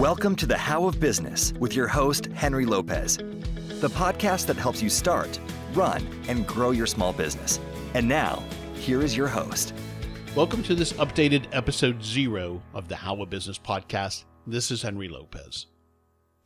Welcome to the How of Business with your host, Henry Lopez, the podcast that helps you start, run, and grow your small business. And now, here is your host. Welcome to this updated episode zero of the How of Business podcast. This is Henry Lopez.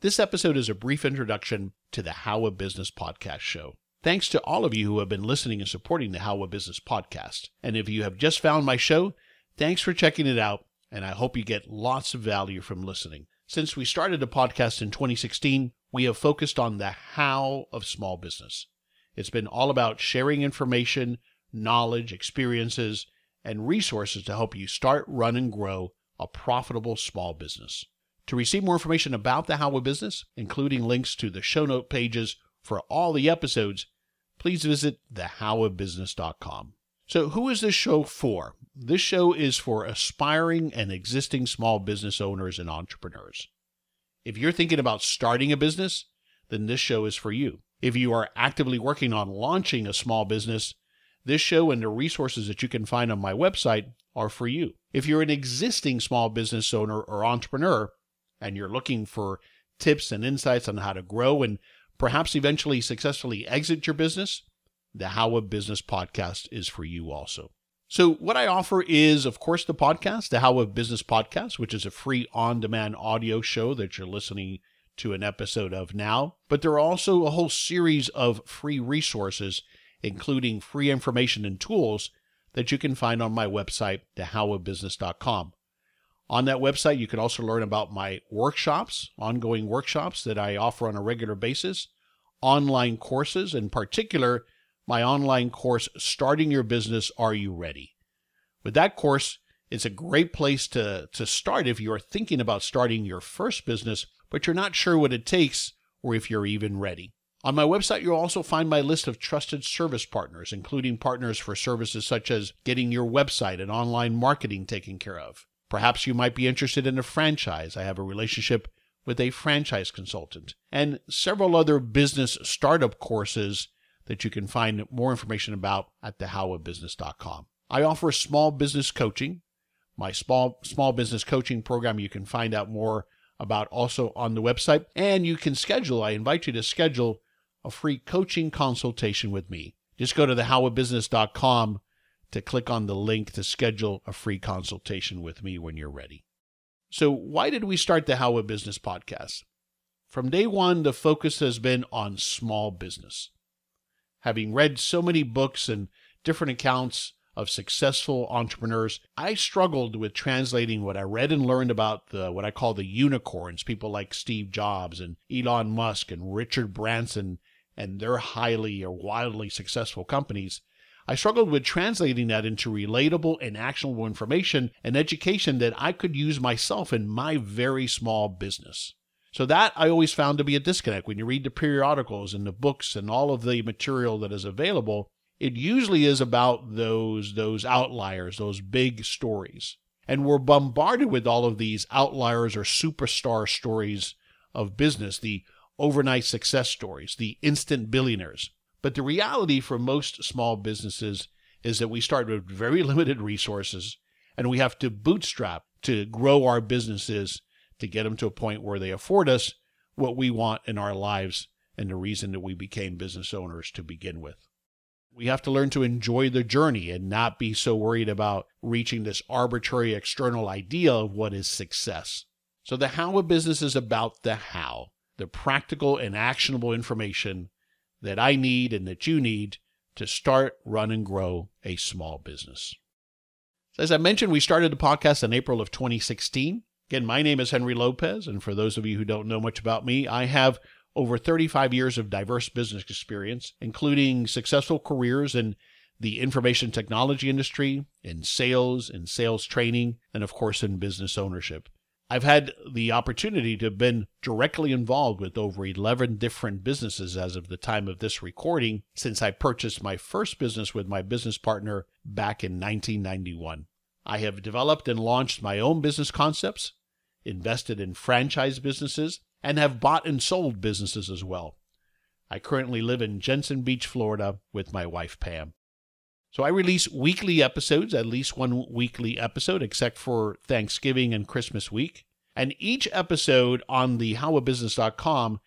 This episode is a brief introduction to the How of Business podcast show. Thanks to all of you who have been listening and supporting the How of Business podcast. And if you have just found my show, thanks for checking it out, and I hope you get lots of value from listening. Since we started the podcast in 2016, we have focused on the how of small business. It's been all about sharing information, knowledge, experiences, and resources to help you start, run, and grow a profitable small business. To receive more information about the How of Business, including links to the show note pages for all the episodes, please visit thehowofbusiness.com. So, who is this show for? This show is for aspiring and existing small business owners and entrepreneurs. If you're thinking about starting a business, then this show is for you. If you are actively working on launching a small business, this show and the resources that you can find on my website are for you. If you're an existing small business owner or entrepreneur and you're looking for tips and insights on how to grow and perhaps eventually successfully exit your business, the How of Business podcast is for you also. So, what I offer is, of course, the podcast, the How of Business podcast, which is a free on demand audio show that you're listening to an episode of now. But there are also a whole series of free resources, including free information and tools that you can find on my website, thehowofbusiness.com. On that website, you can also learn about my workshops, ongoing workshops that I offer on a regular basis, online courses, in particular, my online course, Starting Your Business Are You Ready? With that course, it's a great place to, to start if you're thinking about starting your first business, but you're not sure what it takes or if you're even ready. On my website, you'll also find my list of trusted service partners, including partners for services such as getting your website and online marketing taken care of. Perhaps you might be interested in a franchise. I have a relationship with a franchise consultant and several other business startup courses that you can find more information about at thehowofbusiness.com. I offer small business coaching. My small small business coaching program you can find out more about also on the website and you can schedule I invite you to schedule a free coaching consultation with me. Just go to thehowofbusiness.com to click on the link to schedule a free consultation with me when you're ready. So, why did we start the How of Business podcast? From day one, the focus has been on small business. Having read so many books and different accounts of successful entrepreneurs, I struggled with translating what I read and learned about the what I call the unicorns, people like Steve Jobs and Elon Musk and Richard Branson and their highly or wildly successful companies I struggled with translating that into relatable and actionable information and education that I could use myself in my very small business. So that I always found to be a disconnect. When you read the periodicals and the books and all of the material that is available, it usually is about those those outliers, those big stories. And we're bombarded with all of these outliers or superstar stories of business, the overnight success stories, the instant billionaires. But the reality for most small businesses is that we start with very limited resources and we have to bootstrap to grow our businesses to get them to a point where they afford us what we want in our lives and the reason that we became business owners to begin with. We have to learn to enjoy the journey and not be so worried about reaching this arbitrary external idea of what is success. So, the how of business is about the how, the practical and actionable information that I need and that you need to start, run, and grow a small business. As I mentioned, we started the podcast in April of 2016. Again, my name is Henry Lopez, and for those of you who don't know much about me, I have over 35 years of diverse business experience, including successful careers in the information technology industry, in sales, in sales training, and of course in business ownership. I've had the opportunity to have been directly involved with over 11 different businesses as of the time of this recording since I purchased my first business with my business partner back in 1991. I have developed and launched my own business concepts, invested in franchise businesses, and have bought and sold businesses as well. I currently live in Jensen Beach, Florida with my wife Pam. So I release weekly episodes, at least one weekly episode, except for Thanksgiving and Christmas week. And each episode on the howofbusiness.com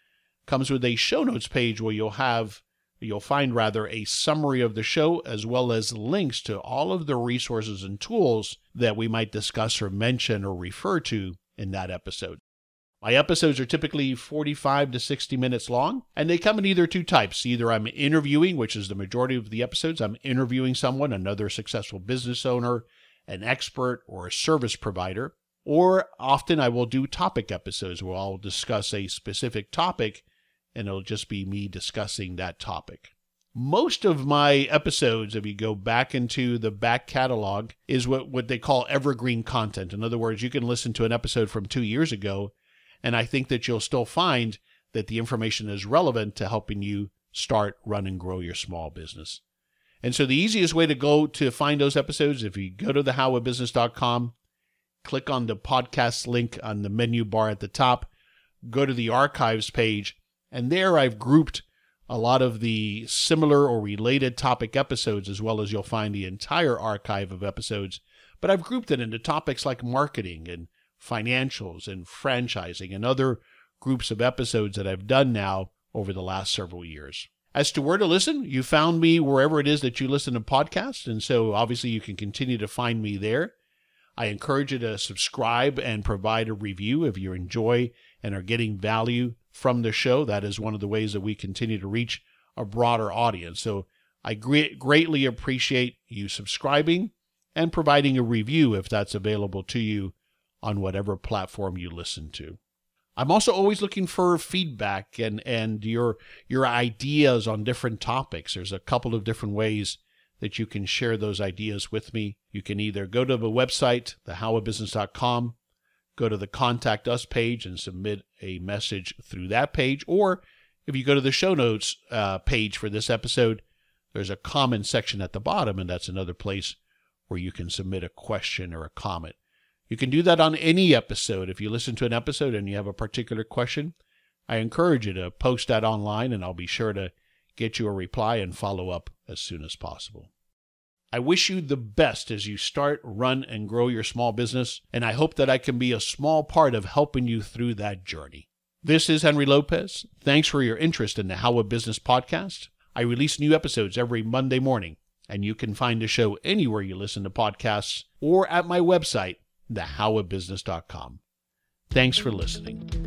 comes with a show notes page where you'll have you'll find rather a summary of the show as well as links to all of the resources and tools that we might discuss or mention or refer to in that episode. My episodes are typically 45 to 60 minutes long, and they come in either two types. Either I'm interviewing, which is the majority of the episodes, I'm interviewing someone, another successful business owner, an expert, or a service provider. Or often I will do topic episodes where I'll discuss a specific topic and it'll just be me discussing that topic. Most of my episodes, if you go back into the back catalog, is what, what they call evergreen content. In other words, you can listen to an episode from two years ago, and I think that you'll still find that the information is relevant to helping you start, run, and grow your small business. And so the easiest way to go to find those episodes, if you go to thehowofbusiness.com, click on the podcast link on the menu bar at the top, go to the archives page, and there I've grouped a lot of the similar or related topic episodes, as well as you'll find the entire archive of episodes. But I've grouped it into topics like marketing and financials and franchising and other groups of episodes that I've done now over the last several years. As to where to listen, you found me wherever it is that you listen to podcasts. And so obviously you can continue to find me there. I encourage you to subscribe and provide a review if you enjoy and are getting value from the show. That is one of the ways that we continue to reach a broader audience. So I greatly appreciate you subscribing and providing a review if that's available to you on whatever platform you listen to. I'm also always looking for feedback and, and your your ideas on different topics. There's a couple of different ways that you can share those ideas with me. You can either go to the website, thehowofbusiness.com, go to the contact us page and submit a message through that page, or if you go to the show notes uh, page for this episode, there's a comment section at the bottom, and that's another place where you can submit a question or a comment. You can do that on any episode. If you listen to an episode and you have a particular question, I encourage you to post that online, and I'll be sure to get you a reply and follow up as soon as possible. I wish you the best as you start, run, and grow your small business, and I hope that I can be a small part of helping you through that journey. This is Henry Lopez. Thanks for your interest in the How of Business podcast. I release new episodes every Monday morning, and you can find the show anywhere you listen to podcasts or at my website, thehowofbusiness.com. Thanks for listening.